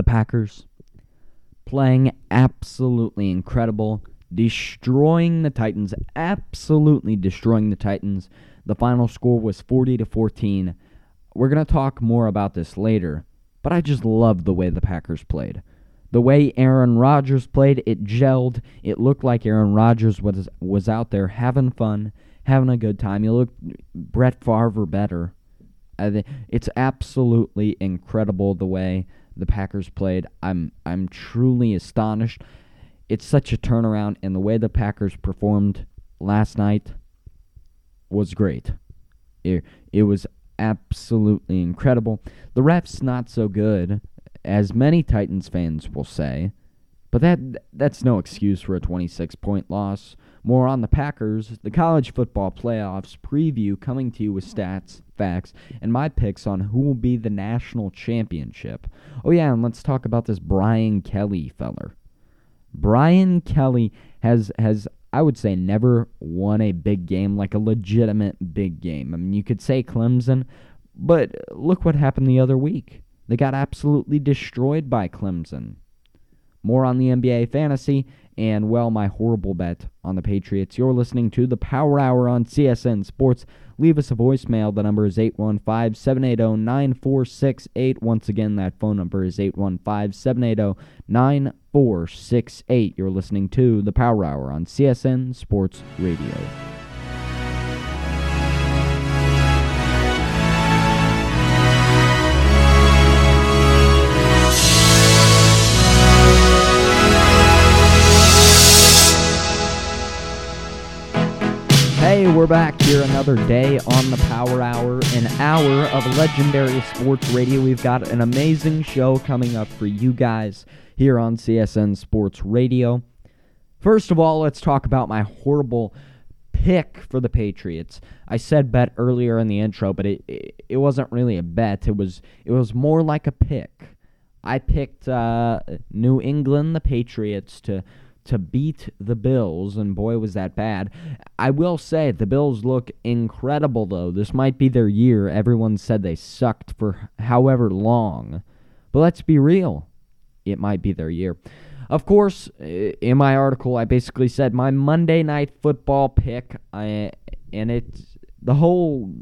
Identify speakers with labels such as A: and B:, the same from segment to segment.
A: The Packers playing absolutely incredible, destroying the Titans, absolutely destroying the Titans. The final score was 40 to 14. We're going to talk more about this later, but I just love the way the Packers played. The way Aaron Rodgers played, it gelled. It looked like Aaron Rodgers was was out there having fun, having a good time. You look Brett Favre better. It's absolutely incredible the way the Packers played. I'm I'm truly astonished. It's such a turnaround, and the way the Packers performed last night was great. It, it was absolutely incredible. The refs not so good, as many Titans fans will say, but that that's no excuse for a 26 point loss. More on the Packers, the college football playoffs preview coming to you with stats, facts, and my picks on who will be the national championship. Oh yeah, and let's talk about this Brian Kelly feller. Brian Kelly has has I would say never won a big game like a legitimate big game. I mean, you could say Clemson, but look what happened the other week. They got absolutely destroyed by Clemson. More on the NBA fantasy and, well, my horrible bet on the Patriots. You're listening to the Power Hour on CSN Sports. Leave us a voicemail. The number is 815 780 9468. Once again, that phone number is 815 780 9468. You're listening to the Power Hour on CSN Sports Radio. We're back here another day on the Power Hour, an hour of legendary sports radio. We've got an amazing show coming up for you guys here on CSN Sports Radio. First of all, let's talk about my horrible pick for the Patriots. I said bet earlier in the intro, but it it, wasn't really a bet. It was it was more like a pick. I picked uh, New England, the Patriots, to to beat the Bills, and boy, was that bad. I will say, the Bills look incredible, though. This might be their year. Everyone said they sucked for however long. But let's be real, it might be their year. Of course, in my article, I basically said my Monday night football pick, I, and it's the whole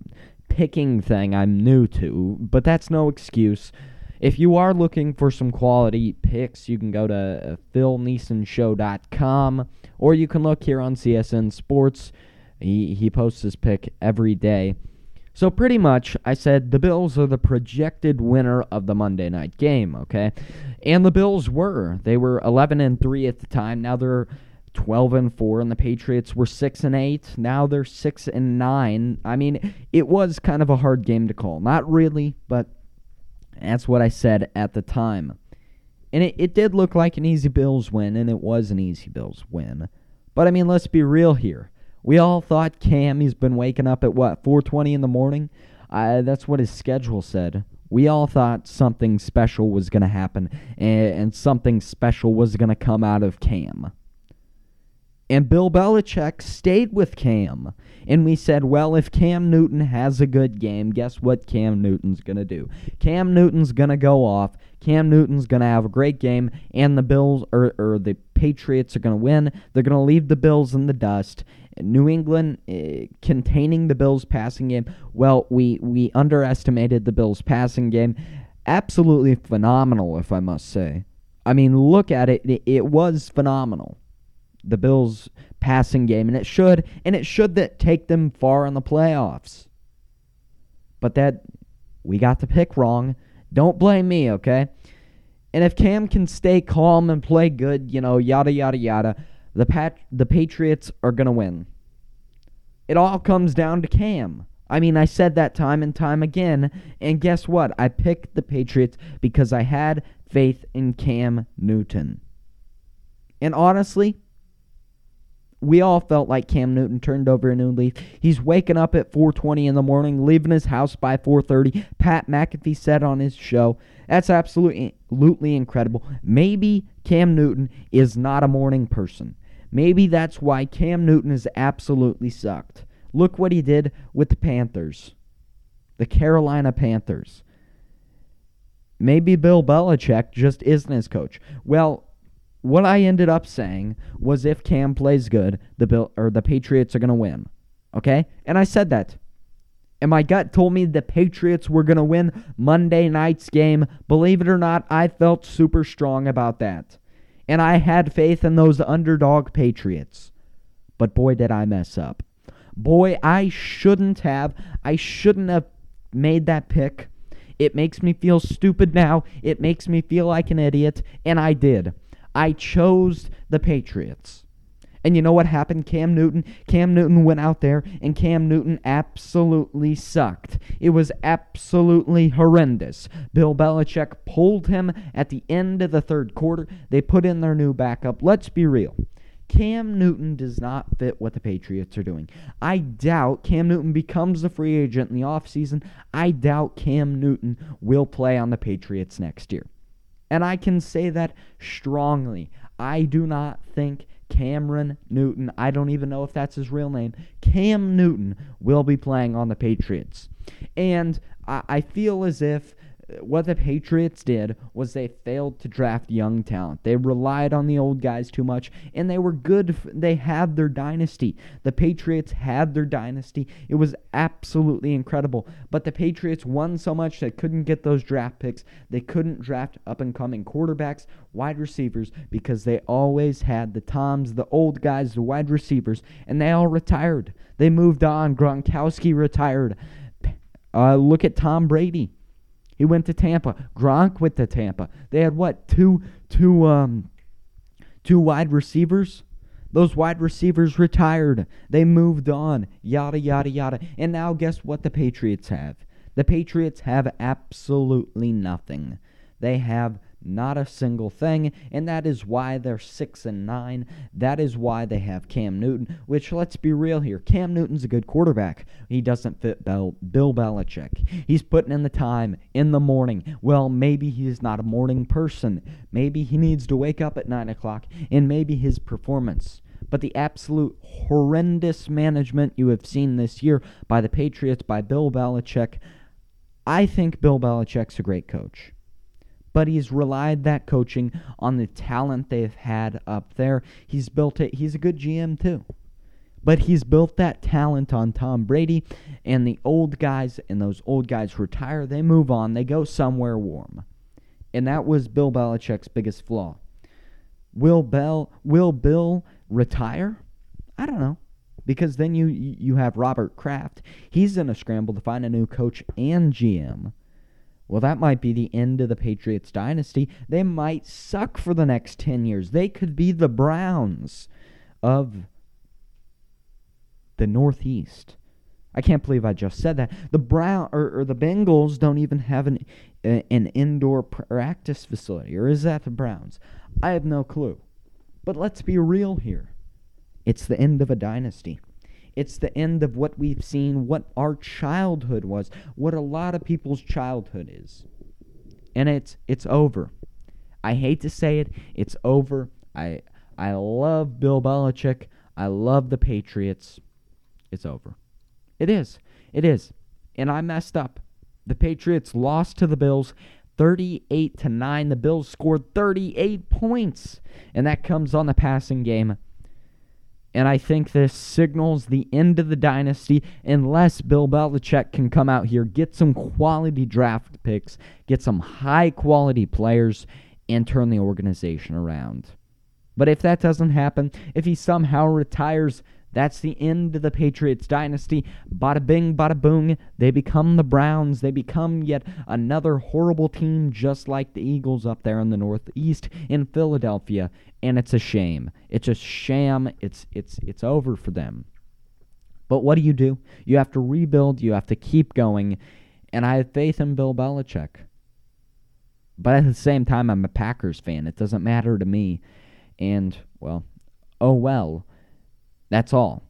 A: picking thing I'm new to, but that's no excuse. If you are looking for some quality picks, you can go to uh, philneesonshow.com or you can look here on CSN Sports. He, he posts his pick every day. So pretty much, I said the Bills are the projected winner of the Monday night game, okay? And the Bills were. They were 11 and 3 at the time. Now they're 12 and 4 and the Patriots were 6 and 8. Now they're 6 and 9. I mean, it was kind of a hard game to call. Not really, but that's what I said at the time. And it, it did look like an easy Bills win, and it was an easy Bills win. But I mean, let's be real here. We all thought Cam, he's been waking up at what, 4:20 in the morning? Uh, that's what his schedule said. We all thought something special was going to happen, and, and something special was going to come out of Cam. And Bill Belichick stayed with Cam. And we said, well, if Cam Newton has a good game, guess what Cam Newton's going to do? Cam Newton's going to go off. Cam Newton's going to have a great game, and the Bills or, or the Patriots are going to win. They're going to leave the Bills in the dust. New England uh, containing the Bills passing game. Well, we we underestimated the Bills passing game. Absolutely phenomenal, if I must say. I mean, look at it. It, it was phenomenal the Bills passing game and it should and it should that take them far in the playoffs. But that we got the pick wrong. Don't blame me, okay? And if Cam can stay calm and play good, you know, yada yada yada, the Pat the Patriots are going to win. It all comes down to Cam. I mean, I said that time and time again, and guess what? I picked the Patriots because I had faith in Cam Newton. And honestly, we all felt like Cam Newton turned over a new leaf. He's waking up at 4:20 in the morning, leaving his house by 4:30. Pat McAfee said on his show, "That's absolutely, absolutely incredible." Maybe Cam Newton is not a morning person. Maybe that's why Cam Newton has absolutely sucked. Look what he did with the Panthers, the Carolina Panthers. maybe Bill Belichick just isn't his coach. Well, what I ended up saying was if Cam plays good, the Bill or the Patriots are going to win. Okay? And I said that. And my gut told me the Patriots were going to win Monday night's game. Believe it or not, I felt super strong about that. And I had faith in those underdog Patriots. But boy, did I mess up. Boy, I shouldn't have. I shouldn't have made that pick. It makes me feel stupid now. It makes me feel like an idiot. And I did. I chose the Patriots. And you know what happened? Cam Newton, Cam Newton went out there and Cam Newton absolutely sucked. It was absolutely horrendous. Bill Belichick pulled him at the end of the third quarter. They put in their new backup. Let's be real. Cam Newton does not fit what the Patriots are doing. I doubt Cam Newton becomes a free agent in the offseason. I doubt Cam Newton will play on the Patriots next year. And I can say that strongly. I do not think Cameron Newton, I don't even know if that's his real name, Cam Newton will be playing on the Patriots. And I, I feel as if what the Patriots did was they failed to draft young talent. They relied on the old guys too much, and they were good. They had their dynasty. The Patriots had their dynasty. It was absolutely incredible. But the Patriots won so much they couldn't get those draft picks. They couldn't draft up and coming quarterbacks, wide receivers, because they always had the Toms, the old guys, the wide receivers, and they all retired. They moved on. Gronkowski retired. Uh, look at Tom Brady. He went to Tampa. Gronk went to Tampa. They had what two two um two wide receivers. Those wide receivers retired. They moved on. Yada yada yada. And now guess what the Patriots have? The Patriots have absolutely nothing. They have not a single thing, and that is why they're 6 and 9. That is why they have Cam Newton, which let's be real here. Cam Newton's a good quarterback. He doesn't fit Bill, Bill Belichick. He's putting in the time in the morning. Well, maybe he's not a morning person. Maybe he needs to wake up at 9 o'clock, and maybe his performance but the absolute horrendous management you have seen this year by the Patriots, by Bill Belichick. I think Bill Belichick's a great coach but he's relied that coaching on the talent they've had up there. He's built it. He's a good GM too. But he's built that talent on Tom Brady, and the old guys, and those old guys retire. They move on. They go somewhere warm. And that was Bill Belichick's biggest flaw. Will Bell will Bill retire? I don't know. Because then you you have Robert Kraft. He's in a scramble to find a new coach and GM. Well, that might be the end of the Patriots dynasty. They might suck for the next 10 years. They could be the Browns of the Northeast. I can't believe I just said that. The Brown or, or the Bengals don't even have an an indoor practice facility, or is that the Browns? I have no clue. But let's be real here. It's the end of a dynasty. It's the end of what we've seen, what our childhood was, what a lot of people's childhood is. And it's it's over. I hate to say it, it's over. I I love Bill Belichick. I love the Patriots. It's over. It is. It is. And I messed up. The Patriots lost to the Bills 38 to 9. The Bills scored 38 points. And that comes on the passing game. And I think this signals the end of the dynasty unless Bill Belichick can come out here, get some quality draft picks, get some high quality players, and turn the organization around. But if that doesn't happen, if he somehow retires that's the end of the Patriots dynasty. Bada bing, bada boom. They become the Browns. They become yet another horrible team, just like the Eagles up there in the Northeast in Philadelphia. And it's a shame. It's a sham. It's it's it's over for them. But what do you do? You have to rebuild. You have to keep going. And I have faith in Bill Belichick. But at the same time, I'm a Packers fan. It doesn't matter to me. And, well, oh well. That's all.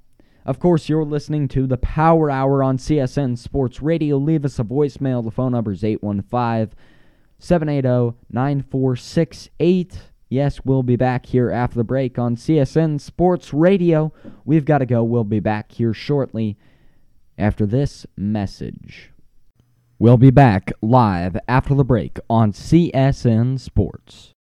A: Of course, you're listening to the Power Hour on CSN Sports Radio. Leave us a voicemail. The phone number is 815 780 9468. Yes, we'll be back here after the break on CSN Sports Radio. We've got to go. We'll be back here shortly after this message. We'll be back live after the break on CSN Sports.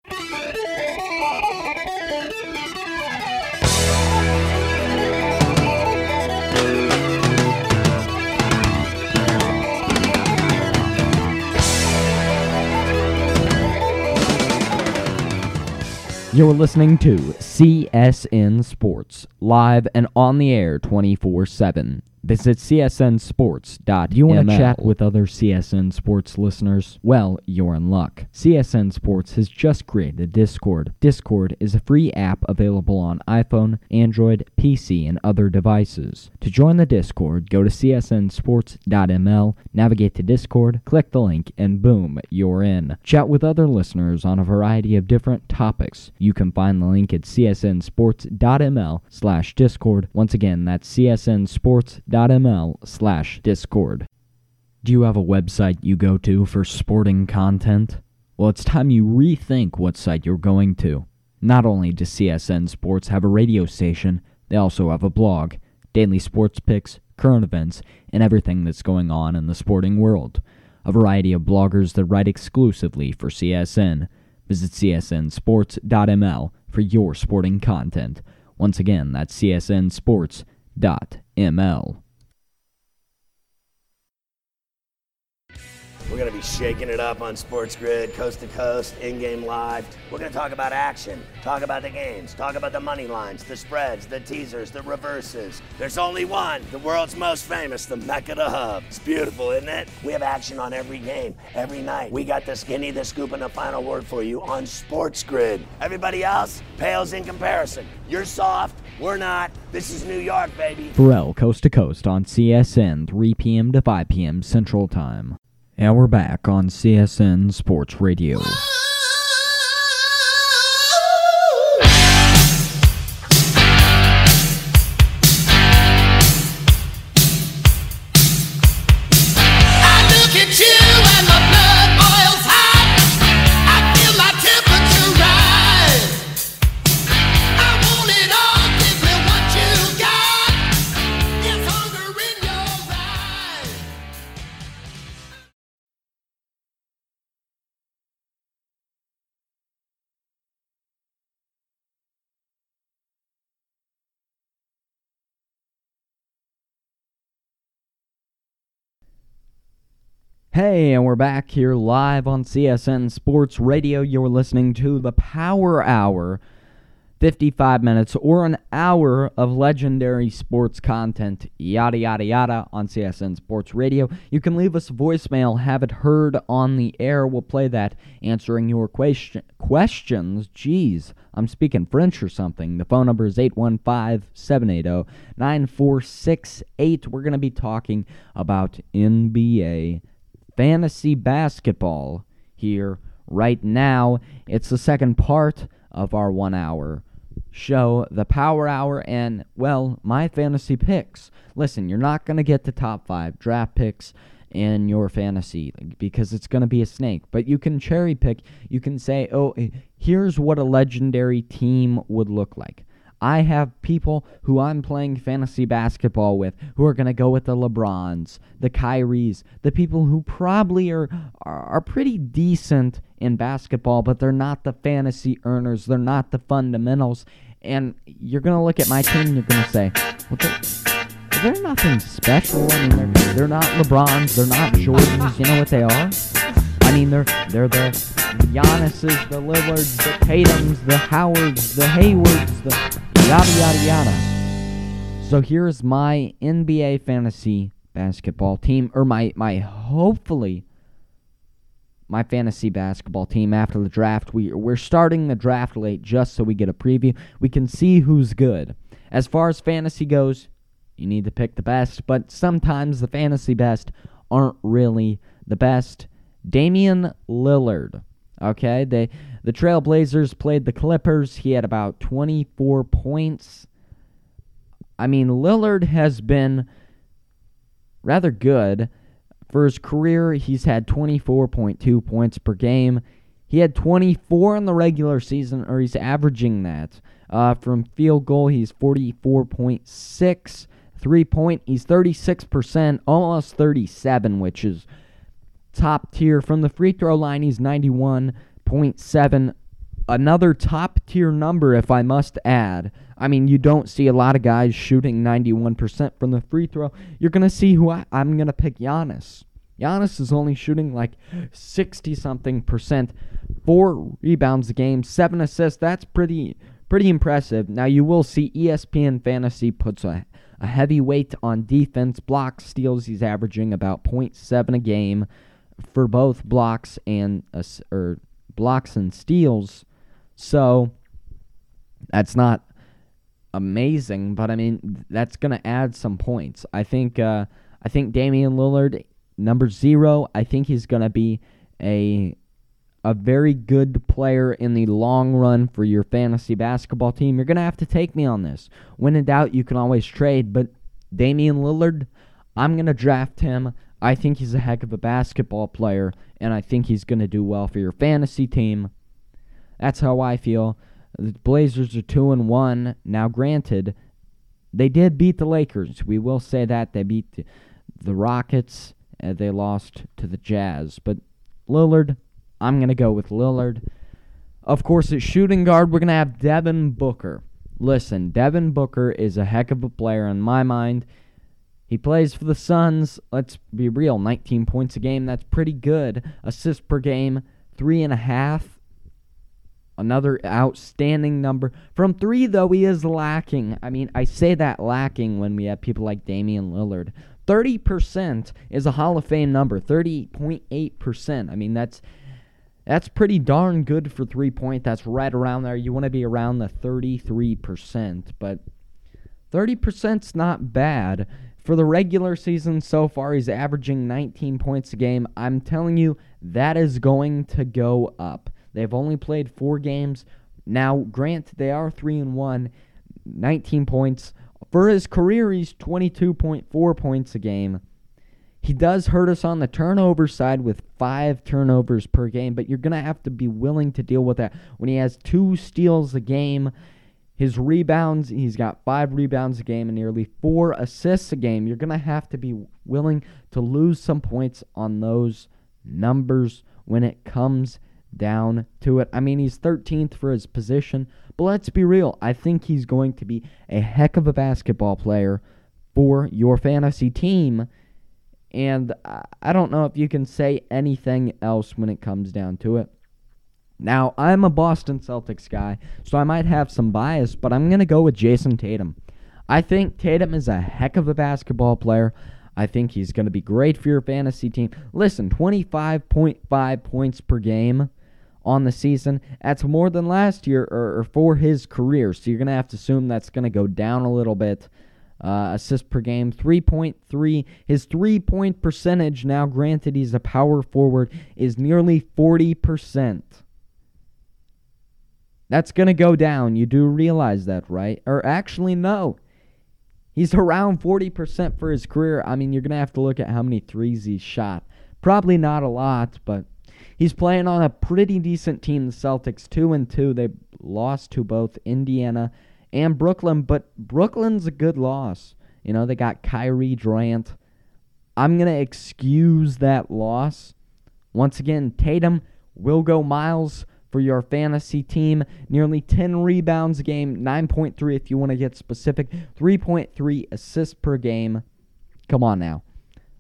A: You're listening to CSN Sports, live and on the air 24 7. Visit csnsports.ml. Do you want to chat with other CSN Sports listeners? Well, you're in luck. CSN Sports has just created Discord. Discord is a free app available on iPhone, Android, PC, and other devices. To join the Discord, go to csnsports.ml, navigate to Discord, click the link, and boom, you're in. Chat with other listeners on a variety of different topics. You can find the link at csnsports.ml slash Discord. Once again, that's csnsports.ml ml slash discord. Do you have a website you go to for sporting content? Well, it's time you rethink what site you're going to. Not only does CSN Sports have a radio station, they also have a blog, daily sports picks, current events, and everything that's going on in the sporting world. A variety of bloggers that write exclusively for CSN. Visit csnsports.ml for your sporting content. Once again, that's csnsports.ml.
B: We're going to be shaking it up on Sports Grid, coast to coast, in game live. We're going to talk about action, talk about the games, talk about the money lines, the spreads, the teasers, the reverses. There's only one, the world's most famous, the Mecca the Hub. It's beautiful, isn't it? We have action on every game, every night. We got the skinny, the scoop, and the final word for you on Sports Grid. Everybody else pales in comparison. You're soft, we're not. This is New York, baby.
A: Pharrell, coast to coast on CSN, 3 p.m. to 5 p.m. Central Time. And we're back on CSN Sports Radio. Hey, and we're back here live on CSN Sports Radio. You're listening to the Power Hour, 55 minutes or an hour of legendary sports content, yada, yada, yada, on CSN Sports Radio. You can leave us a voicemail, have it heard on the air. We'll play that answering your question, questions. Jeez, I'm speaking French or something. The phone number is 815 780 9468. We're going to be talking about NBA fantasy basketball here right now. It's the second part of our one hour show, the Power Hour, and, well, my fantasy picks. Listen, you're not going to get the top five draft picks in your fantasy because it's going to be a snake. But you can cherry pick. You can say, oh, here's what a legendary team would look like. I have people who I'm playing fantasy basketball with who are going to go with the LeBrons, the Kyries, the people who probably are, are, pretty decent in basketball, but they're not the fantasy earners. They're not the fundamentals. And you're going to look at my team and you're going to say, well, they're, they're nothing special. I mean, they're, they're not LeBrons. They're not Jordans. You know what they are? I mean, they're, they're the Giannis's, the Lillards, the Tatums, the Howards, the Haywards, the yada, yada, yada. So here's my NBA fantasy basketball team, or my, my hopefully my fantasy basketball team after the draft. We, we're starting the draft late just so we get a preview. We can see who's good. As far as fantasy goes, you need to pick the best, but sometimes the fantasy best aren't really the best. Damian Lillard. Okay, they the Trailblazers played the Clippers. He had about 24 points. I mean, Lillard has been rather good. For his career, he's had 24.2 points per game. He had 24 in the regular season, or he's averaging that. Uh, from field goal, he's 44.6. Three point, he's 36%, almost 37, which is top tier. From the free throw line, he's 91.7. Another top tier number, if I must add. I mean, you don't see a lot of guys shooting 91% from the free throw. You're going to see who I, I'm going to pick Giannis. Giannis is only shooting like 60 something percent, four rebounds a game, seven assists. That's pretty pretty impressive. Now you will see ESPN Fantasy puts a, a heavy weight on defense, blocks, steals. He's averaging about 0.7 a game for both blocks and or blocks and steals. So that's not amazing, but I mean that's going to add some points. I think uh, I think Damian Lillard number 0, I think he's going to be a a very good player in the long run for your fantasy basketball team. You're going to have to take me on this. When in doubt, you can always trade, but Damian Lillard, I'm going to draft him. I think he's a heck of a basketball player, and I think he's going to do well for your fantasy team. That's how I feel. The Blazers are 2 and 1. Now granted, they did beat the Lakers. We will say that they beat the, the Rockets. They lost to the Jazz, but Lillard I'm going to go with Lillard. Of course, at shooting guard, we're going to have Devin Booker. Listen, Devin Booker is a heck of a player in my mind. He plays for the Suns. Let's be real 19 points a game. That's pretty good. Assists per game, three and a half. Another outstanding number. From three, though, he is lacking. I mean, I say that lacking when we have people like Damian Lillard. 30% is a Hall of Fame number. 30.8%. I mean, that's that's pretty darn good for three point. That's right around there. You want to be around the 33%, but 30%'s not bad. For the regular season so far, he's averaging 19 points a game. I'm telling you, that is going to go up. They've only played four games. Now, grant they are 3 and 1, 19 points. For his career, he's 22.4 points a game. He does hurt us on the turnover side with five turnovers per game, but you're going to have to be willing to deal with that. When he has two steals a game, his rebounds, he's got five rebounds a game and nearly four assists a game. You're going to have to be willing to lose some points on those numbers when it comes down to it. I mean, he's 13th for his position, but let's be real. I think he's going to be a heck of a basketball player for your fantasy team and I don't know if you can say anything else when it comes down to it. Now, I'm a Boston Celtics guy, so I might have some bias, but I'm going to go with Jayson Tatum. I think Tatum is a heck of a basketball player. I think he's going to be great for your fantasy team. Listen, 25.5 points per game on the season. That's more than last year or, or for his career. So you're going to have to assume that's going to go down a little bit uh, assists per game, 3.3. His three point percentage, now granted he's a power forward, is nearly 40%. That's going to go down. You do realize that, right? Or actually, no. He's around 40% for his career. I mean, you're going to have to look at how many threes he's shot. Probably not a lot, but he's playing on a pretty decent team, the Celtics. 2 and 2. They lost to both Indiana and Brooklyn, but Brooklyn's a good loss. You know, they got Kyrie Durant. I'm going to excuse that loss. Once again, Tatum will go miles for your fantasy team. Nearly 10 rebounds a game, 9.3 if you want to get specific, 3.3 assists per game. Come on now.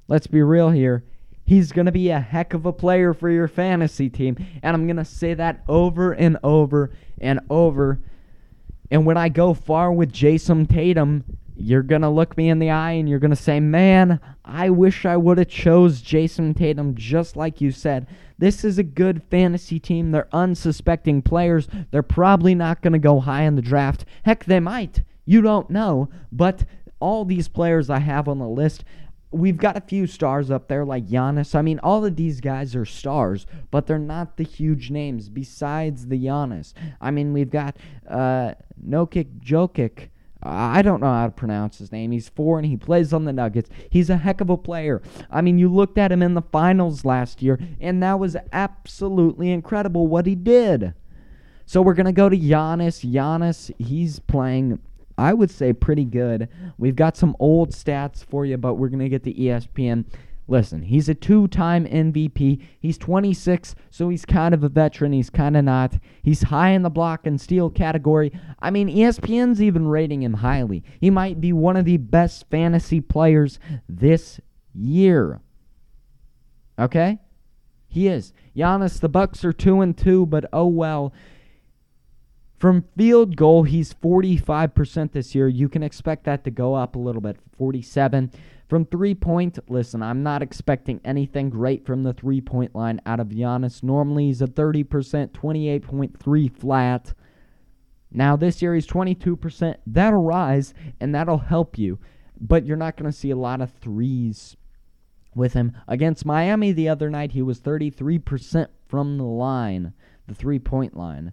A: Let's be real here. He's going to be a heck of a player for your fantasy team. And I'm going to say that over and over and over and when I go far with Jayson Tatum, you're going to look me in the eye and you're going to say, "Man, I wish I would have chose Jayson Tatum just like you said. This is a good fantasy team. They're unsuspecting players. They're probably not going to go high in the draft. Heck, they might. You don't know, but all these players I have on the list, we've got a few stars up there like Giannis. I mean, all of these guys are stars, but they're not the huge names besides the Giannis. I mean, we've got uh, Nokik Jokic. I don't know how to pronounce his name. He's four and he plays on the Nuggets. He's a heck of a player. I mean, you looked at him in the finals last year, and that was absolutely incredible what he did. So we're going to go to Giannis. Giannis, he's playing I would say pretty good. We've got some old stats for you, but we're going to get the ESPN Listen, he's a two time MVP. He's 26, so he's kind of a veteran. He's kind of not. He's high in the block and steal category. I mean, ESPN's even rating him highly. He might be one of the best fantasy players this year. Okay? He is. Giannis, the Bucks are 2 and 2, but oh well. From field goal, he's 45% this year. You can expect that to go up a little bit, 47. From three point, listen, I'm not expecting anything great from the three point line out of Giannis. Normally he's a 30%, 28.3 flat. Now this year he's 22%. That'll rise and that'll help you, but you're not going to see a lot of threes with him. Against Miami the other night, he was 33% from the line, the three point line.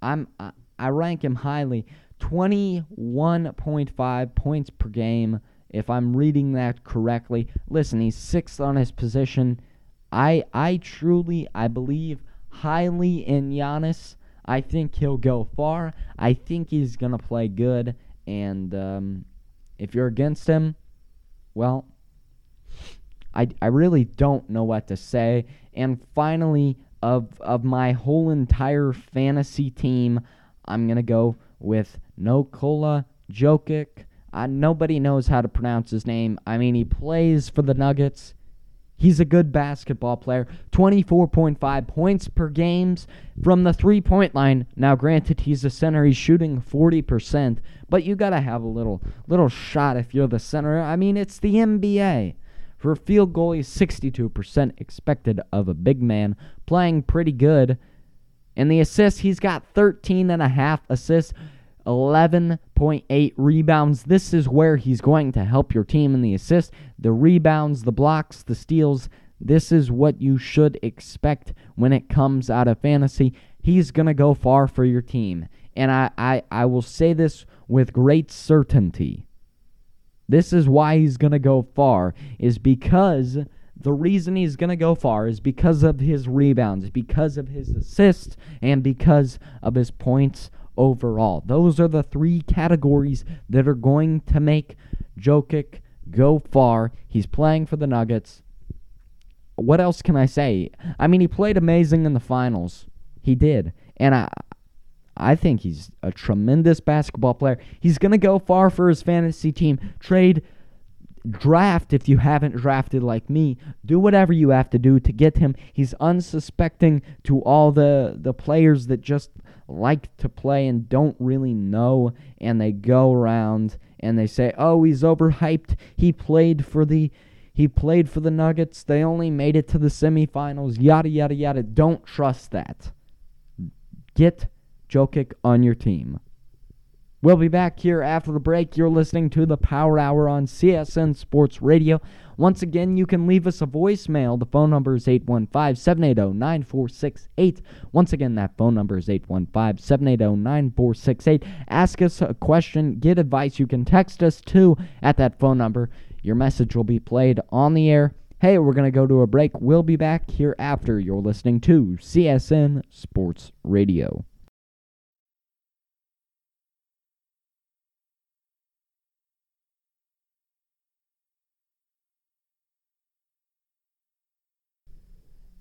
A: I'm I, I rank him highly. 21.5 points per game if I'm reading that correctly. Listen, he's sixth on his position. I I truly I believe highly in Giannis. I think he'll go far. I think he's gonna play good. And um, if you're against him, well, I I really don't know what to say. And finally, of of my whole entire fantasy team, I'm gonna go with Nikola Jokic. Uh, nobody knows how to pronounce his name. I mean, he plays for the Nuggets. He's a good basketball player. 24.5 points per games from the three-point line. Now, granted, he's a center. He's shooting 40%, but you got to have a little little shot if you're the center. I mean, it's the NBA. For field goal, he's 62% expected of a big man, playing pretty good. And the assists, he's got 13 and a half assists. 11.8 rebounds. This is where he's going to help your team in the assist, the rebounds, the blocks, the steals. This is what you should expect when it comes out of fantasy. He's going to go far for your team. And I, I, I will say this with great certainty. This is why he's going to go far, is because the reason he's going to go far is because of his rebounds, because of his assists, and because of his points overall. Those are the three categories that are going to make Jokic go far. He's playing for the Nuggets. What else can I say? I mean, he played amazing in the finals. He did. And I I think he's a tremendous basketball player. He's going to go far for his fantasy team. Trade draft if you haven't drafted like me. Do whatever you have to do to get him. He's unsuspecting to all the the players that just like to play and don't really know, and they go around and they say, "Oh, he's overhyped. He played for the." He played for the Nuggets. They only made it to the semifinals. Yada, yada, yada. Don't trust that. Get Jokic on your team. We'll be back here after the break. You're listening to the Power Hour on CSN Sports Radio. Once again, you can leave us a voicemail. The phone number is 815 780 9468. Once again, that phone number is 815 780 9468. Ask us a question, get advice. You can text us too at that phone number. Your message will be played on the air. Hey, we're going to go to a break. We'll be back here after you're listening to CSN Sports Radio.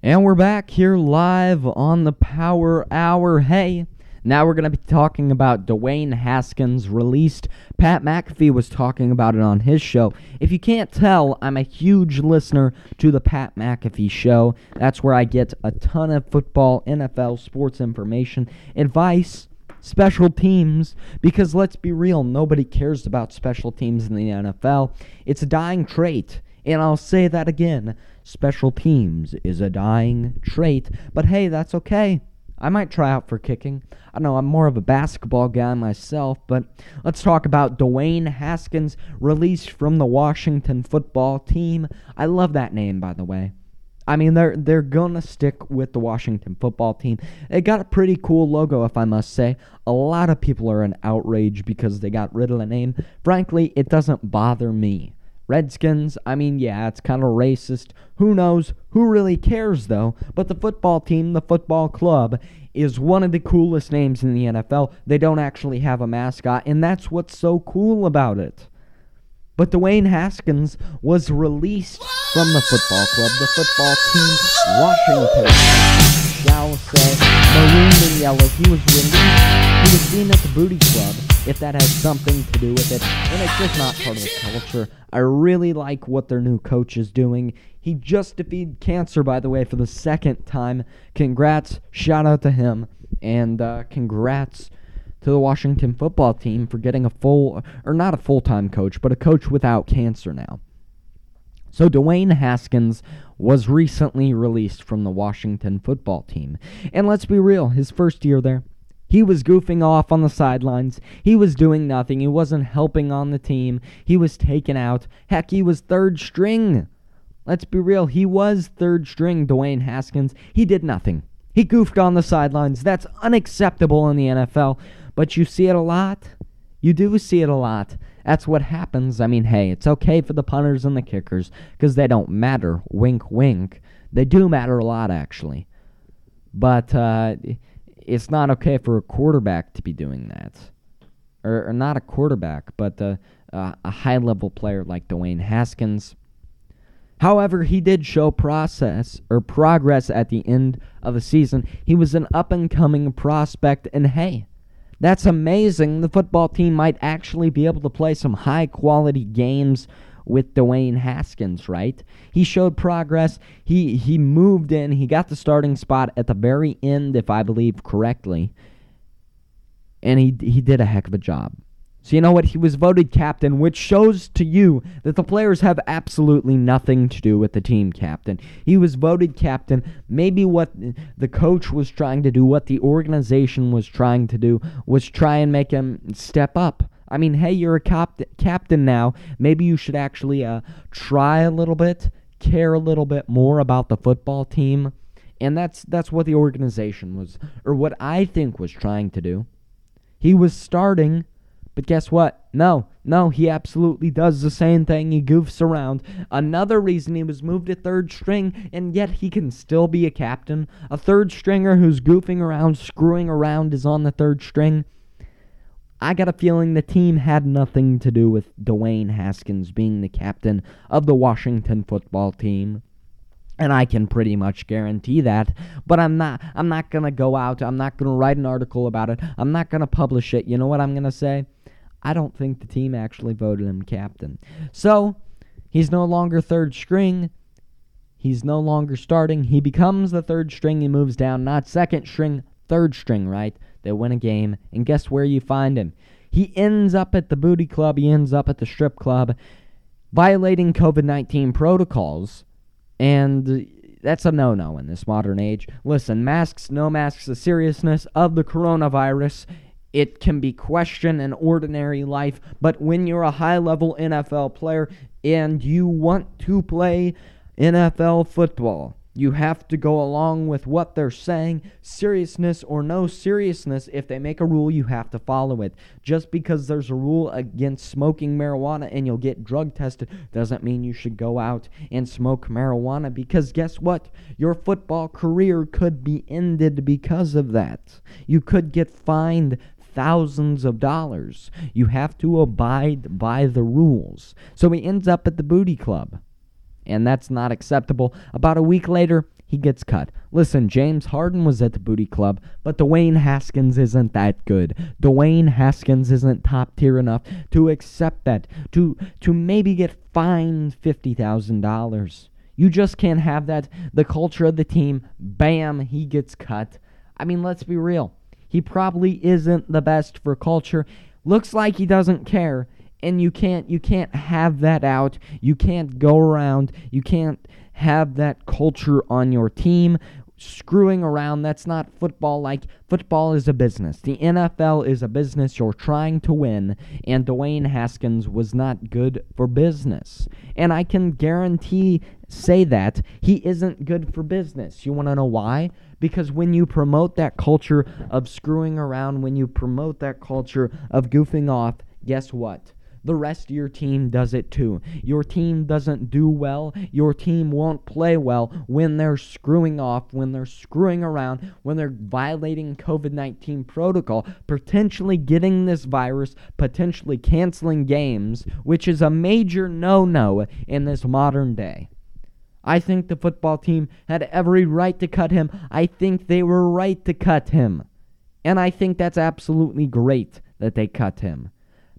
A: And we're back here live on the Power Hour. Hey, now we're going to be talking about Dwayne Haskins released. Pat McAfee was talking about it on his show. If you can't tell, I'm a huge listener to the Pat McAfee show. That's where I get a ton of football, NFL, sports information, advice, special teams, because let's be real, nobody cares about special teams in the NFL. It's a dying trait. And I'll say that again special teams is a dying trait, but hey, that's okay. I might try out for kicking. I know I'm more of a basketball guy myself, but let's talk about Dwayne Haskins, released from the Washington football team. I love that name, by the way. I mean, they're they're gonna stick with the Washington football team. It got a pretty cool logo, if I must say. A lot of people are in outrage because they got rid of the name. Frankly, it doesn't bother me. Redskins, I mean, yeah, it's kind of racist. Who knows? Who really cares, though? But the football team, the football club, is one of the coolest names in the NFL. They don't actually have a mascot, and that's what's so cool about it. But Dwayne Haskins was released from the football club, the football team, Washington. Shall say, maroon and yellow. He was released. He was seen at the booty club, if that has something to do with it. And it's just not part of the culture. I really like what their new coach is doing. He just defeated cancer, by the way, for the second time. Congrats. Shout out to him. And uh, congrats to the Washington football team for getting a full, or not a full time coach, but a coach without cancer now. So Dwayne Haskins was recently released from the Washington football team. And let's be real, his first year there, he was goofing off on the sidelines. He was doing nothing. He wasn't helping on the team. He was taken out. Heck, he was third string. Let's be real, he was third string Dwayne Haskins. He did nothing. He goofed on the sidelines. That's unacceptable in the NFL, but you see it a lot. You do see it a lot. That's what happens. I mean, hey, it's okay for the punters and the kickers because they don't matter. Wink, wink. They do matter a lot, actually. But uh, it's not okay for a quarterback to be doing that. Or, or not a quarterback, but uh, a high level player like Dwayne Haskins. However, he did show process or progress at the end of the season. He was an up and coming prospect, and hey, that's amazing. The football team might actually be able to play some high quality games with Dwayne Haskins, right? He showed progress. He he moved in. He got the starting spot at the very end, if I believe correctly. And he he did a heck of a job. So you know what? He was voted captain, which shows to you that the players have absolutely nothing to do with the team captain. He was voted captain. Maybe what the coach was trying to do, what the organization was trying to do, was try and make him step up. I mean, hey, you're a cap- captain now. Maybe you should actually uh, try a little bit, care a little bit more about the football team. And that's that's what the organization was, or what I think was trying to do. He was starting but guess what? No, no, he absolutely does the same thing. He goofs around. Another reason he was moved to third string, and yet he can still be a captain. A third stringer who's goofing around, screwing around, is on the third string. I got a feeling the team had nothing to do with Dwayne Haskins being the captain of the Washington football team and I can pretty much guarantee that. But I'm not I'm not going to go out. I'm not going to write an article about it. I'm not going to publish it. You know what I'm going to say? I don't think the team actually voted him captain. So, he's no longer third string. He's no longer starting. He becomes the third string. He moves down, not second string, third string, right? They win a game. And guess where you find him? He ends up at the booty club. He ends up at the strip club, violating COVID 19 protocols. And that's a no no in this modern age. Listen, masks, no masks, the seriousness of the coronavirus it can be questioned in ordinary life, but when you're a high level NFL player and you want to play NFL football, you have to go along with what they're saying, seriousness or no seriousness. If they make a rule, you have to follow it. Just because there's a rule against smoking marijuana and you'll get drug tested doesn't mean you should go out and smoke marijuana because guess what? Your football career could be ended because of that. You could get fined thousands of dollars. You have to abide by the rules. So he ends up at the booty club. And that's not acceptable. About a week later, he gets cut. Listen, James Harden was at the booty club, but Dwayne Haskins isn't that good. Dwayne Haskins isn't top tier enough to accept that, to to maybe get fined fifty thousand dollars. You just can't have that. The culture of the team, bam, he gets cut. I mean, let's be real. He probably isn't the best for culture. Looks like he doesn't care. And you can't you can't have that out. You can't go around. You can't have that culture on your team screwing around. That's not football. Like, football is a business. The NFL is a business. You're trying to win. And Dwayne Haskins was not good for business. And I can guarantee, say that, he isn't good for business. You want to know why? Because when you promote that culture of screwing around, when you promote that culture of goofing off, guess what? The rest of your team does it too. Your team doesn't do well. Your team won't play well when they're screwing off, when they're screwing around, when they're violating COVID 19 protocol, potentially getting this virus, potentially canceling games, which is a major no no in this modern day. I think the football team had every right to cut him. I think they were right to cut him. And I think that's absolutely great that they cut him.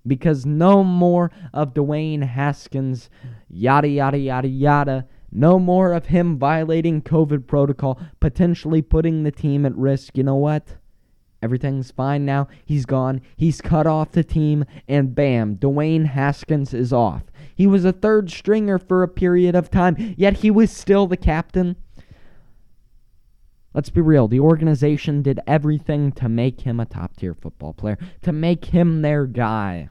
A: Because no more of Dwayne Haskins, yada, yada, yada, yada. No more of him violating COVID protocol, potentially putting the team at risk. You know what? Everything's fine now. He's gone. He's cut off the team, and bam, Dwayne Haskins is off. He was a third stringer for a period of time, yet he was still the captain. Let's be real. The organization did everything to make him a top tier football player, to make him their guy.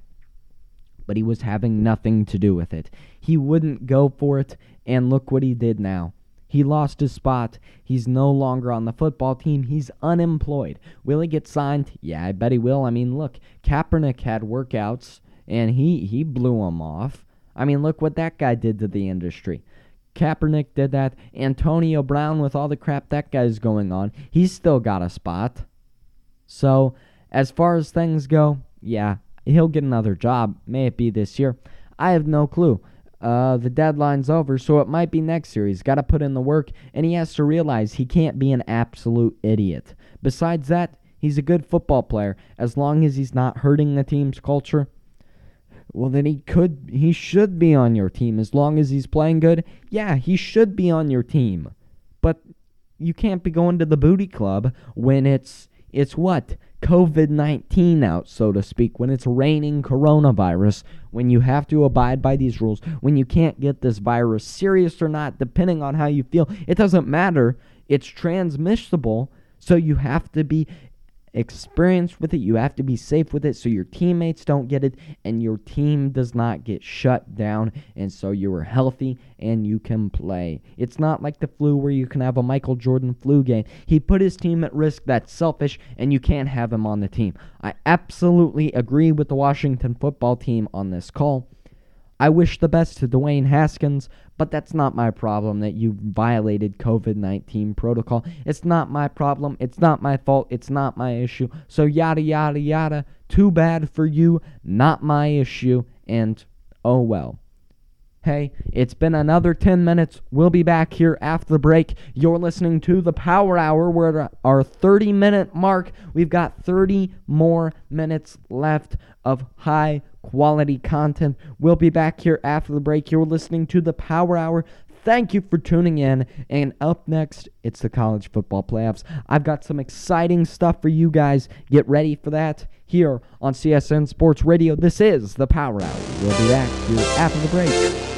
A: But he was having nothing to do with it. He wouldn't go for it, and look what he did now. He lost his spot. He's no longer on the football team. He's unemployed. Will he get signed? Yeah, I bet he will. I mean, look, Kaepernick had workouts, and he, he blew them off. I mean, look what that guy did to the industry. Kaepernick did that. Antonio Brown, with all the crap that guy's going on, he's still got a spot. So, as far as things go, yeah, he'll get another job. May it be this year? I have no clue. Uh, the deadline's over, so it might be next year. He's got to put in the work, and he has to realize he can't be an absolute idiot. Besides that, he's a good football player. As long as he's not hurting the team's culture, well, then he could, he should be on your team as long as he's playing good. Yeah, he should be on your team. But you can't be going to the booty club when it's, it's what? COVID 19 out, so to speak, when it's raining coronavirus, when you have to abide by these rules, when you can't get this virus serious or not, depending on how you feel. It doesn't matter. It's transmissible, so you have to be experienced with it. You have to be safe with it so your teammates don't get it and your team does not get shut down. And so you are healthy and you can play. It's not like the flu where you can have a Michael Jordan flu game. He put his team at risk. That's selfish and you can't have him on the team. I absolutely agree with the Washington football team on this call. I wish the best to Dwayne Haskins, but that's not my problem that you violated COVID 19 protocol. It's not my problem. It's not my fault. It's not my issue. So, yada, yada, yada. Too bad for you. Not my issue. And oh well. Hey, it's been another 10 minutes. We'll be back here after the break. You're listening to the Power Hour. We're at our 30 minute mark. We've got 30 more minutes left of high quality content. We'll be back here after the break. You're listening to the Power Hour. Thank you for tuning in. And up next, it's the college football playoffs. I've got some exciting stuff for you guys. Get ready for that here on CSN Sports Radio. This is the Power Hour. We'll be back here after the break.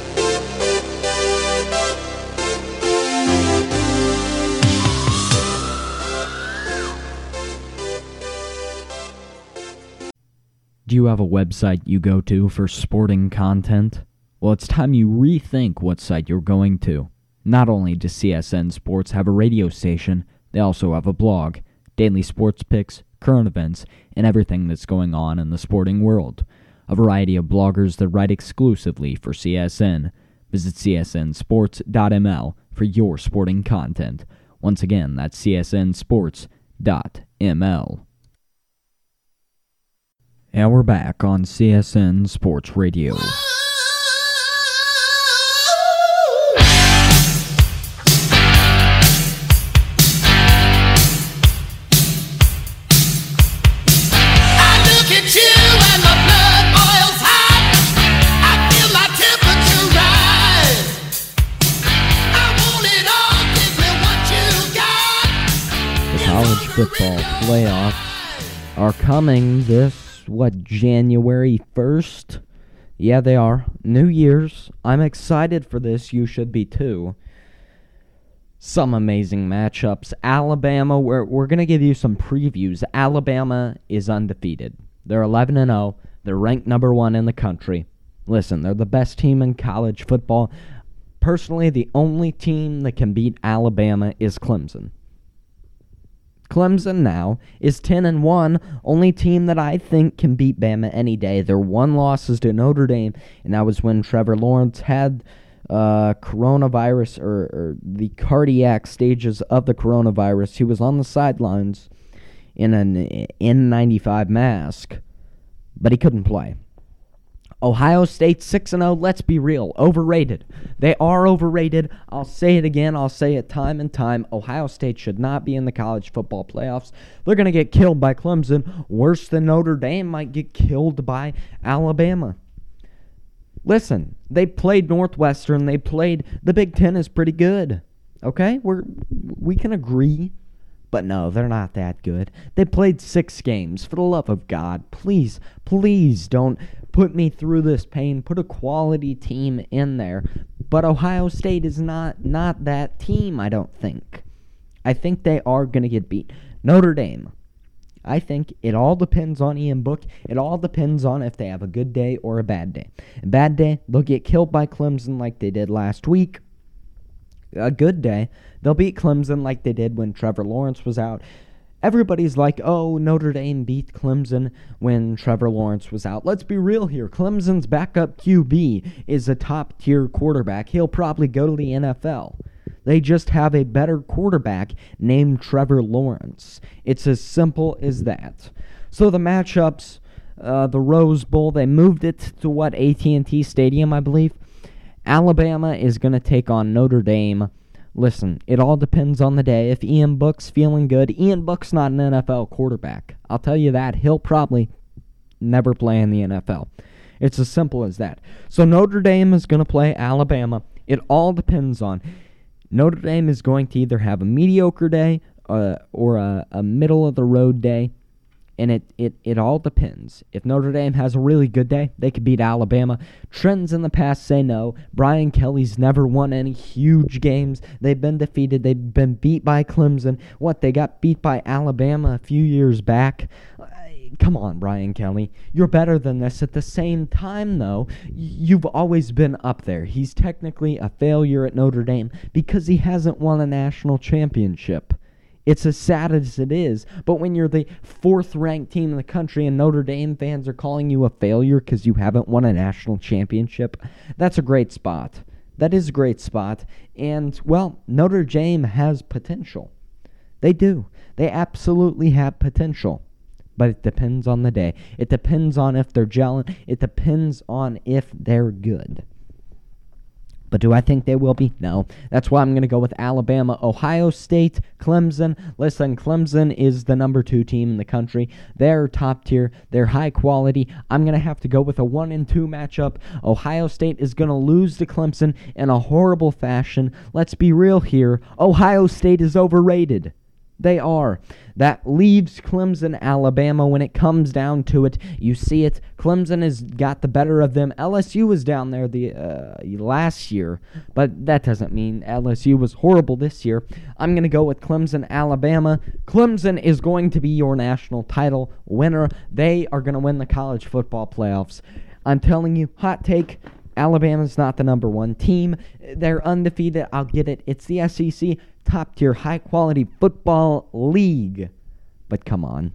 A: Do you have a website you go to for sporting content? Well, it's time you rethink what site you're going to. Not only does CSN Sports have a radio station, they also have a blog, daily sports picks, current events, and everything that's going on in the sporting world. A variety of bloggers that write exclusively for CSN. Visit csnsports.ml for your sporting content. Once again, that's csnsports.ml. And we're back on CSN Sports Radio. The college football playoffs are coming this what, January 1st? Yeah, they are. New Year's. I'm excited for this. You should be too. Some amazing matchups. Alabama, we're, we're going to give you some previews. Alabama is undefeated. They're 11 and 0. They're ranked number 1 in the country. Listen, they're the best team in college football. Personally, the only team that can beat Alabama is Clemson. Clemson now is 10 and 1, only team that I think can beat Bama any day. Their one loss is to Notre Dame, and that was when Trevor Lawrence had uh, coronavirus or, or the cardiac stages of the coronavirus. He was on the sidelines in an N95 mask, but he couldn't play. Ohio State 6 0, let's be real, overrated. They are overrated. I'll say it again, I'll say it time and time. Ohio State should not be in the college football playoffs. They're going to get killed by Clemson. Worse than Notre Dame might get killed by Alabama. Listen, they played Northwestern, they played the Big 10 is pretty good. Okay? We're we can agree but no, they're not that good. They played six games. For the love of God, please, please don't put me through this pain. Put a quality team in there. But Ohio State is not not that team, I don't think. I think they are going to get beat. Notre Dame. I think it all depends on Ian Book. It all depends on if they have a good day or a bad day. A bad day, they'll get killed by Clemson like they did last week. A good day, they'll beat Clemson like they did when Trevor Lawrence was out. Everybody's like, oh, Notre Dame beat Clemson when Trevor Lawrence was out. Let's be real here. Clemson's backup QB is a top tier quarterback. He'll probably go to the NFL. They just have a better quarterback named Trevor Lawrence. It's as simple as that. So the matchups, uh, the Rose Bowl, they moved it to what AT&T Stadium, I believe. Alabama is going to take on Notre Dame. Listen, it all depends on the day. If Ian Book's feeling good, Ian Book's not an NFL quarterback. I'll tell you that. He'll probably never play in the NFL. It's as simple as that. So Notre Dame is going to play Alabama. It all depends on Notre Dame is going to either have a mediocre day uh, or a, a middle of the road day and it, it, it all depends. If Notre Dame has a really good day, they could beat Alabama. Trends in the past say no. Brian Kelly's never won any huge games. They've been defeated. They've been beat by Clemson. What, they got beat by Alabama a few years back? Uh, come on, Brian Kelly. You're better than this. At the same time, though, you've always been up there. He's technically a failure at Notre Dame because he hasn't won a national championship. It's as sad as it is. But when you're the fourth ranked team in the country and Notre Dame fans are calling you a failure because you haven't won a national championship, that's a great spot. That is a great spot. And, well, Notre Dame has potential. They do. They absolutely have potential. But it depends on the day. It depends on if they're gelling. It depends on if they're good. But do I think they will be? No. That's why I'm going to go with Alabama, Ohio State, Clemson. Listen, Clemson is the number two team in the country. They're top tier. They're high quality. I'm going to have to go with a one and two matchup. Ohio State is going to lose to Clemson in a horrible fashion. Let's be real here. Ohio State is overrated. They are. That leaves Clemson, Alabama when it comes down to it. You see it. Clemson has got the better of them. LSU was down there the uh, last year, but that doesn't mean LSU was horrible this year. I'm going to go with Clemson, Alabama. Clemson is going to be your national title winner. They are going to win the college football playoffs. I'm telling you, hot take. Alabama's not the number one team. They're undefeated. I'll get it. It's the SEC top tier, high quality football league. But come on.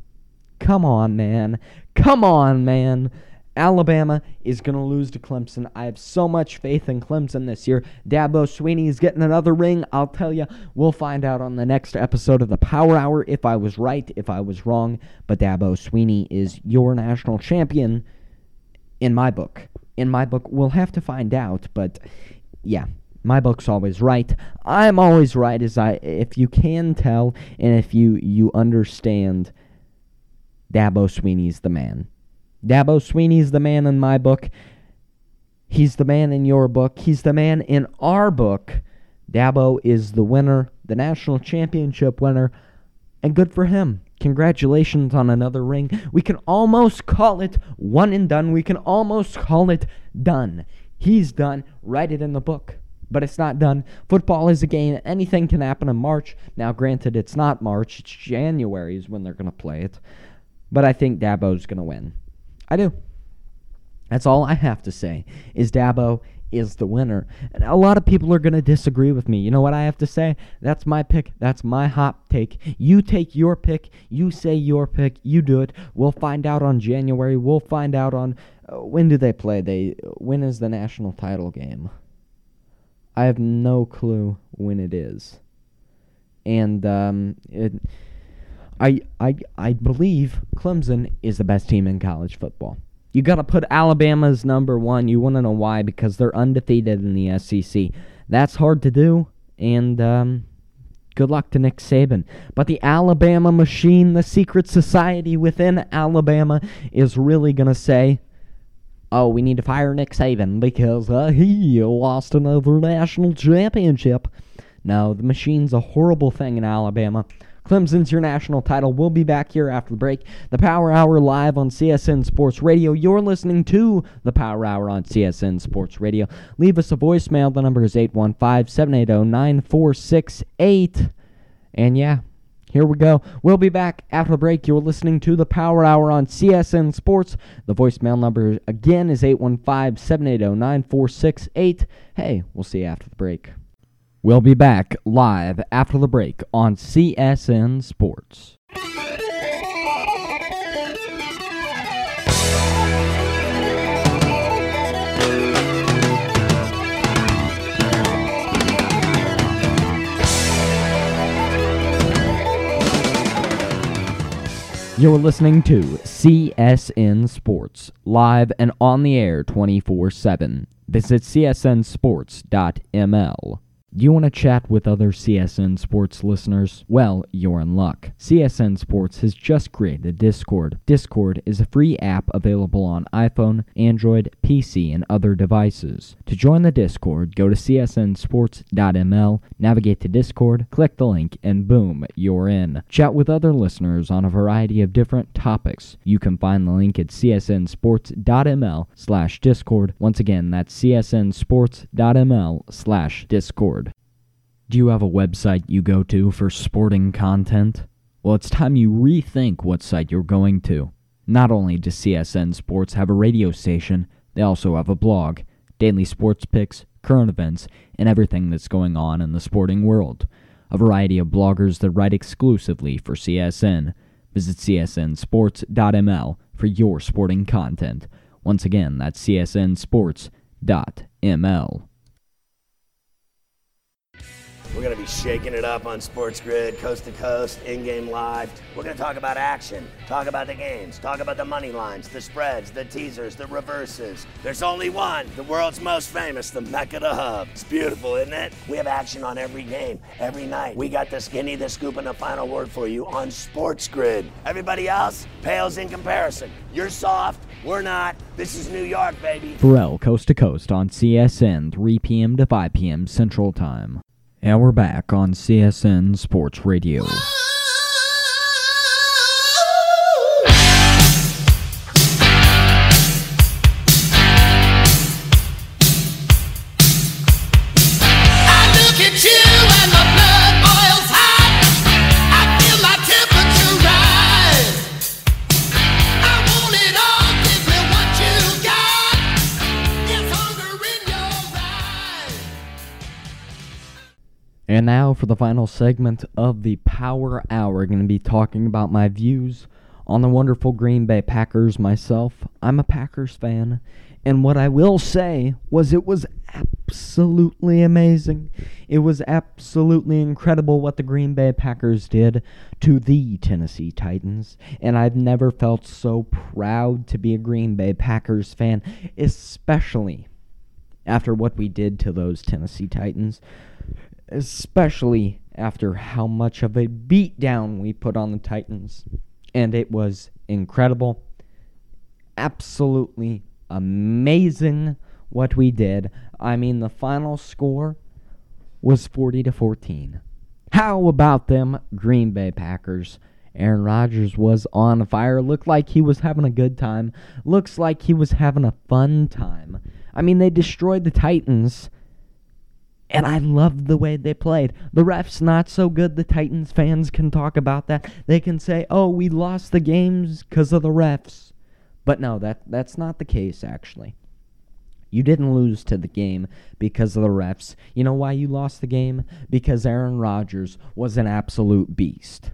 A: Come on, man. Come on, man. Alabama is going to lose to Clemson. I have so much faith in Clemson this year. Dabo Sweeney is getting another ring. I'll tell you, we'll find out on the next episode of the Power Hour if I was right, if I was wrong. But Dabo Sweeney is your national champion in my book. In my book, we'll have to find out. But yeah, my book's always right. I'm always right as I if you can tell and if you you understand Dabo Sweeney's the man. Dabo Sweeney's the man in my book. He's the man in your book. He's the man in our book. Dabo is the winner, the national championship winner, and good for him. Congratulations on another ring. We can almost call it one and done. We can almost call it done. He's done. Write it in the book but it's not done. Football is a game. Anything can happen in March. Now, granted, it's not March. It's January is when they're going to play it. But I think Dabo's going to win. I do. That's all I have to say. Is Dabo is the winner. And a lot of people are going to disagree with me. You know what I have to say? That's my pick. That's my hot take. You take your pick. You say your pick. You do it. We'll find out on January. We'll find out on uh, when do they play? They when is the national title game? I have no clue when it is. And um it I I I believe Clemson is the best team in college football. You got to put Alabama's number one. You want to know why? Because they're undefeated in the SEC. That's hard to do, and um, good luck to Nick Saban. But the Alabama machine, the secret society within Alabama, is really going to say, oh, we need to fire Nick Saban because uh, he lost another national championship. No, the machine's a horrible thing in Alabama. Clemson's your national title. We'll be back here after the break. The Power Hour live on CSN Sports Radio. You're listening to the Power Hour on CSN Sports Radio. Leave us a voicemail. The number is 815 780 9468. And yeah, here we go. We'll be back after the break. You're listening to the Power Hour on CSN Sports. The voicemail number again is 815 780 9468. Hey, we'll see you after the break. We'll be back live after the break on CSN Sports. You're listening to CSN Sports, live and on the air 24 7. Visit csnsports.ml. Do you want to chat with other CSN Sports listeners? Well, you're in luck. CSN Sports has just created Discord. Discord is a free app available on iPhone, Android, PC, and other devices. To join the Discord, go to csnsports.ml, navigate to Discord, click the link, and boom, you're in. Chat with other listeners on a variety of different topics. You can find the link at csnsports.ml slash Discord. Once again, that's csnsports.ml slash Discord. Do you have a website you go to for sporting content? Well, it's time you rethink what site you're going to. Not only does CSN Sports have a radio station, they also have a blog, daily sports picks, current events, and everything that's going on in the sporting world. A variety of bloggers that write exclusively for CSN. Visit csnsports.ml for your sporting content. Once again, that's csnsports.ml.
B: We're going to be shaking it up on Sports Grid, coast to coast, in game live. We're going to talk about action, talk about the games, talk about the money lines, the spreads, the teasers, the reverses. There's only one, the world's most famous, the Mecca the Hub. It's beautiful, isn't it? We have action on every game, every night. We got the skinny, the scoop, and the final word for you on Sports Grid. Everybody else pales in comparison. You're soft, we're not. This is New York, baby.
A: Ferrall, coast to coast on CSN, 3 p.m. to 5 p.m. Central Time. And we're back on CSN Sports Radio.
C: And
A: now for the final segment of the Power Hour. Going to be talking about my views on the wonderful Green Bay Packers myself. I'm a Packers fan, and what I will say was it was absolutely amazing. It was absolutely incredible what the Green Bay Packers did to the Tennessee Titans, and I've never felt so proud to be a Green Bay Packers fan, especially after what we did to those Tennessee Titans especially after how much of a beatdown we put on the Titans. And it was incredible. Absolutely amazing what we did. I mean, the final score was 40 to 14. How about them Green Bay Packers? Aaron Rodgers was on fire. Looked like he was having a good time. Looks like he was having a fun time. I mean, they destroyed the Titans and I loved the way they played. The refs not so good. The Titans fans can talk about that. They can say, "Oh, we lost the games because of the refs," but no, that that's not the case. Actually, You didn't lose to the game because of the refs. You know why you lost the game? Because Aaron Rodgers was an absolute beast.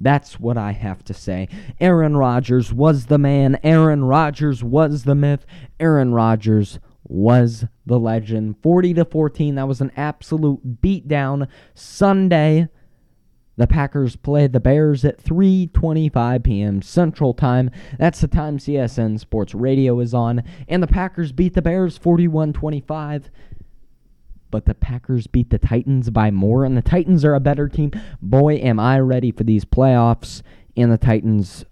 A: That's what I have to say. Aaron Rodgers was the man. Aaron Rodgers was the myth. Aaron Rodgers was the legend. 40 to 14. That was an absolute beatdown Sunday. The Packers played the Bears at 3:25 p.m. Central Time. That's the time CSN Sports Radio is on, and the Packers beat the Bears 41-25. But the Packers beat the Titans by more, and the Titans are a better team. Boy, am I ready for these playoffs. And the Titans,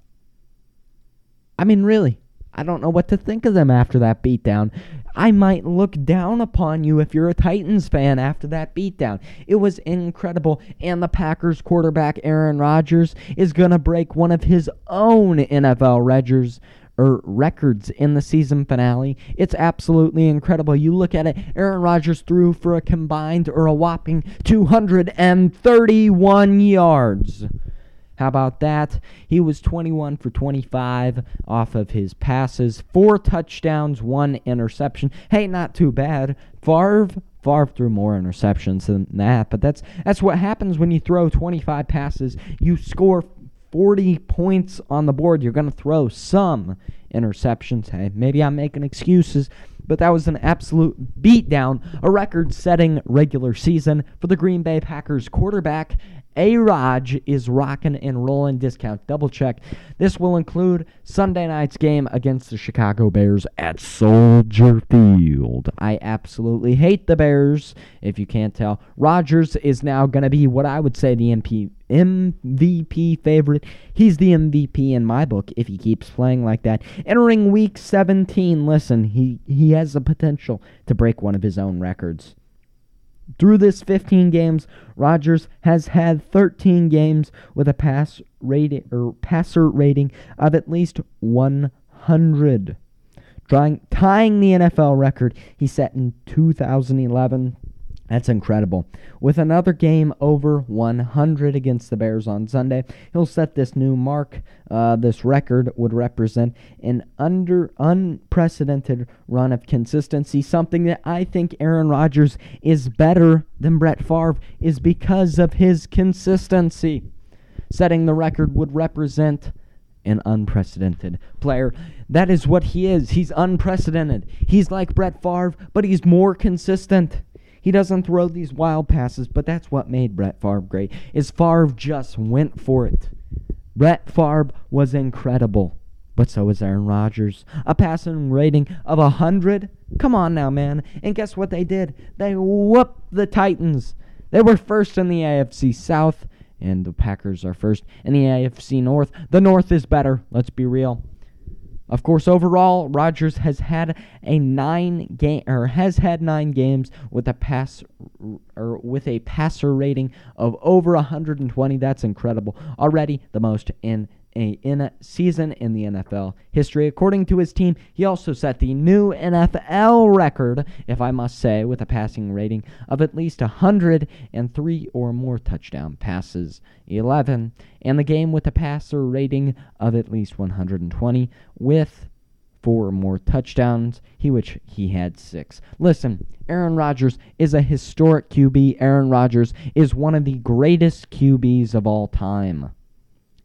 A: I mean, really, I don't know what to think of them after that beatdown. I might look down upon you if you're a Titans fan after that beatdown. It was incredible. And the Packers quarterback, Aaron Rodgers, is going to break one of his own NFL records or er, records in the season finale. It's absolutely incredible. You look at it, Aaron Rodgers threw for a combined or a whopping 231 yards. How about that? He was 21 for 25 off of his passes, four touchdowns, one interception. Hey, not too bad. Favre, Favre threw more interceptions than that, but that's that's what happens when you throw 25 passes. You score 40 points on the board. You're going to throw some interceptions. Hey, maybe I'm making excuses, but that was an absolute beatdown, a record-setting regular season for the Green Bay Packers quarterback a Raj is rocking and rolling discount. Double check. This will include Sunday night's game against the Chicago Bears at Soldier Field. I absolutely hate the Bears, if you can't tell. Rodgers is now going to be what I would say the MP, MVP favorite. He's the MVP in my book if he keeps playing like that. Entering week 17, listen, he, he has the potential to break one of his own records. Through this 15 games, Rodgers has had 13 games with a pass rating or passer rating of at least 100. Drawing, tying the NFL record he set in 2011 that's incredible. With another game over 100 against the Bears on Sunday, he'll set this new mark. Uh, this record would represent an under unprecedented run of consistency. Something that I think Aaron Rodgers is better than Brett Favre is because of his consistency. Setting the record would represent an unprecedented player. That is what he is. He's unprecedented. He's like Brett Favre, but he's more consistent. He doesn't throw these wild passes, but that's what made Brett Favre great. Is Favre just went for it. Brett Favre was incredible, but so was Aaron Rodgers. A passing rating of a 100? Come on now, man. And guess what they did? They whooped the Titans. They were first in the AFC South, and the Packers are first in the AFC North. The North is better, let's be real. Of course, overall, Rodgers has had a nine game or has had nine games with a pass or with a passer rating of over 120. That's incredible. Already the most in a, season in the NFL history. According to his team, he also set the new NFL record, if I must say, with a passing rating of at least 103 or more touchdown passes, 11, and the game with a passer rating of at least 120 with four or more touchdowns, he which he had six. Listen, Aaron Rodgers is a historic QB. Aaron Rodgers is one of the greatest QBs of all time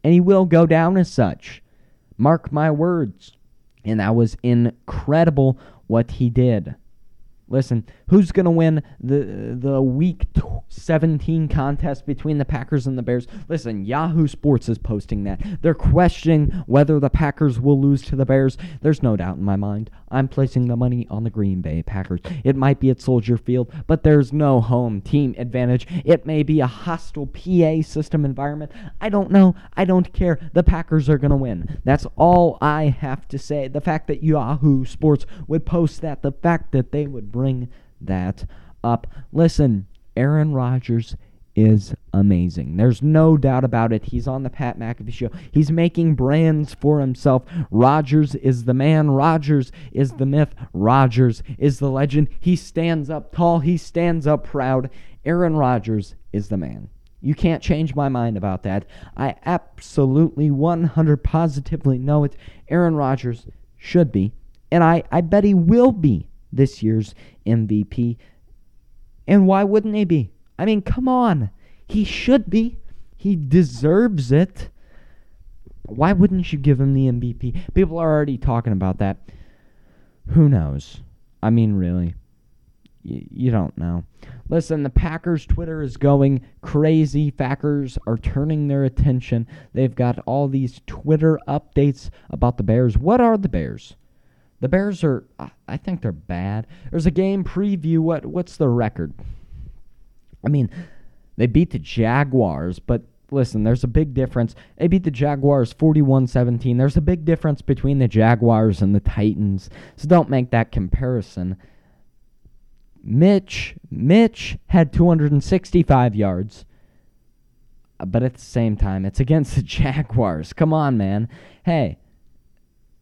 A: and he will go down as such. Mark my words. And that was incredible what he did. Listen, who's going to win the the week 17 contest between the Packers and the Bears? Listen, Yahoo Sports is posting that. They're questioning whether the Packers will lose to the Bears. There's no doubt in my mind. I'm placing the money on the Green Bay Packers. It might be at Soldier Field, but there's no home team advantage. It may be a hostile PA system environment. I don't know. I don't care. The Packers are going to win. That's all I have to say. The fact that Yahoo Sports would post that, the fact that they would bring that up. Listen, Aaron Rodgers is amazing. There's no doubt about it. He's on the Pat McAfee show. He's making brands for himself. Rodgers is the man. Rodgers is the myth. Rodgers is the legend. He stands up tall. He stands up proud. Aaron Rodgers is the man. You can't change my mind about that. I absolutely 100 positively know it. Aaron Rodgers should be, and I, I bet he will be this year's MVP. And why wouldn't he be? I mean, come on. He should be. He deserves it. Why wouldn't you give him the MVP? People are already talking about that. Who knows? I mean, really. You don't know. Listen, the Packers Twitter is going crazy. Packers are turning their attention. They've got all these Twitter updates about the Bears. What are the Bears? The Bears are I- think they're bad. There's a game preview. What what's the record? I mean, they beat the Jaguars, but listen, there's a big difference. They beat the Jaguars 41-17. There's a big difference between the Jaguars and the Titans. So don't make that comparison. Mitch, Mitch had 265 yards. But at the same time, it's against the Jaguars. Come on, man. Hey,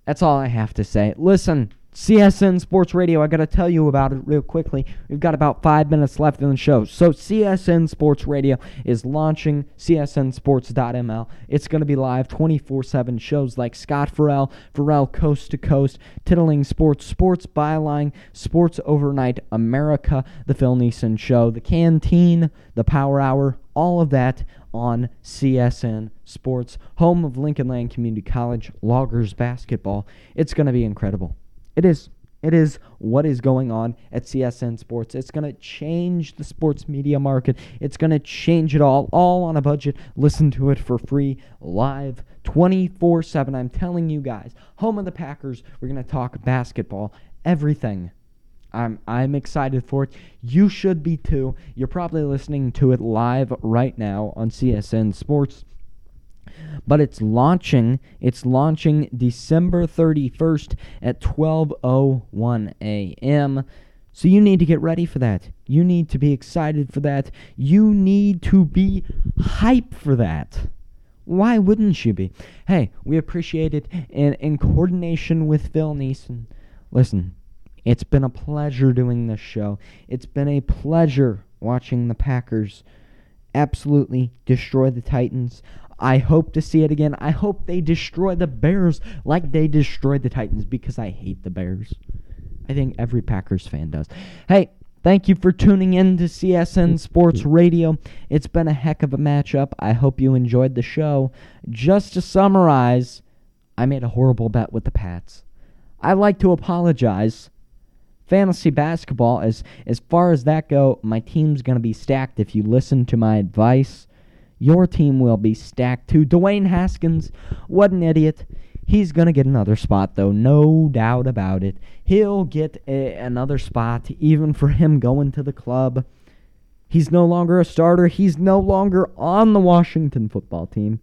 A: that's all I have to say. Listen, CSN Sports Radio, I got to tell you about it real quickly. We've got about five minutes left in the show. So, CSN Sports Radio is launching CSNSports.ml. It's going to be live 24 7 shows like Scott Ferrall, Ferrall Coast to Coast, Tittling Sports, Sports Byline, Sports Overnight America, The Phil Neeson Show, The Canteen, The Power Hour, all of that on CSN Sports, home of Lincoln Land Community College, Loggers basketball. It's going to be incredible. It is. It is what is going on at CSN Sports. It's going to change the sports media market. It's going to change it all, all on a budget. Listen to it for free, live, 24 7. I'm telling you guys, home of the Packers, we're going to talk basketball, everything. I'm I'm excited for it. You should be too. You're probably listening to it live right now on CSN Sports. But it's launching. It's launching December 31st at 12:01 a.m. So you need to get ready for that. You need to be excited for that. You need to be hype for that. Why wouldn't you be? Hey, we appreciate it in, in coordination with Phil Neeson. Listen, it's been a pleasure doing this show. It's been a pleasure watching the Packers absolutely destroy the Titans. I hope to see it again. I hope they destroy the Bears like they destroyed the Titans because I hate the Bears. I think every Packers fan does. Hey, thank you for tuning in to CSN Sports Radio. It's been a heck of a matchup. I hope you enjoyed the show. Just to summarize, I made a horrible bet with the Pats. I'd like to apologize. Fantasy basketball, as as far as that go, my team's gonna be stacked if you listen to my advice. Your team will be stacked too. Dwayne Haskins, what an idiot. He's going to get another spot, though, no doubt about it. He'll get a, another spot, even for him going to the club. He's no longer a starter. He's no longer on the Washington football team.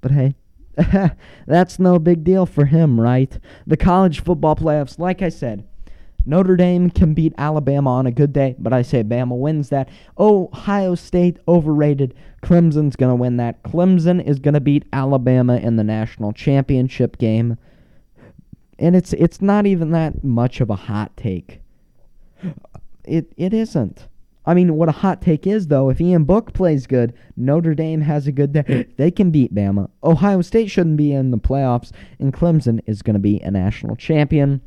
A: But hey, that's no big deal for him, right? The college football playoffs, like I said, Notre Dame can beat Alabama on a good day, but I say Bama wins that. Ohio State overrated. Clemson's going to win that. Clemson is going to beat Alabama in the national championship game. And it's it's not even that much of a hot take. It it isn't. I mean, what a hot take is though, if Ian Book plays good, Notre Dame has a good day. They can beat Bama. Ohio State shouldn't be in the playoffs, and Clemson is going to be a national champion.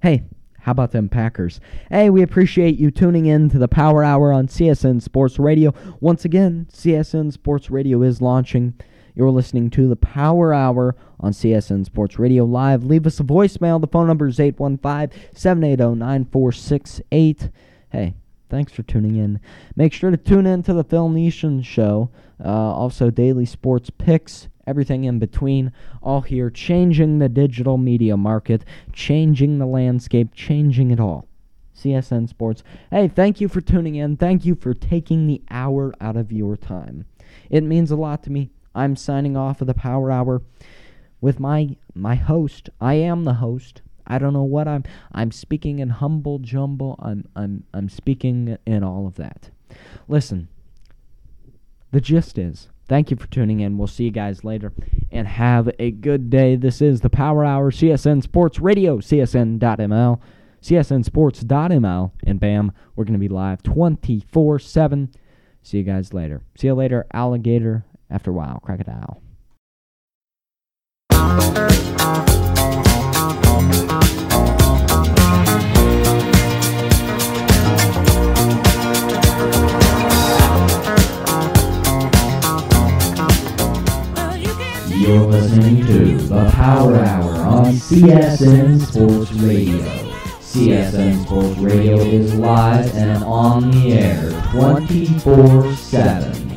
A: Hey, how about them Packers? Hey, we appreciate you tuning in to the Power Hour on CSN Sports Radio. Once again, CSN Sports Radio is launching. You're listening to the Power Hour on CSN Sports Radio Live. Leave us a voicemail. The phone number is 815 780 9468. Hey, thanks for tuning in. Make sure to tune in to the Phil Neeson Show. Uh, also, daily sports picks, everything in between, all here, changing the digital media market, changing the landscape, changing it all. CSN Sports. Hey, thank you for tuning in. Thank you for taking the hour out of your time. It means a lot to me. I'm signing off of the Power Hour with my my host. I am the host. I don't know what I'm I'm speaking in humble jumble. I'm I'm I'm speaking in all of that. Listen, the gist is thank you for tuning in. We'll see you guys later and have a good day. This is the Power Hour CSN Sports Radio, CSN.ml, CSNSports.ml, and bam, we're going to be live 24 7. See you guys later. See you later, alligator. After a while, crocodile. Listening to the Power Hour on CSN Sports Radio. CSN Sports Radio is live and on the air 24 7.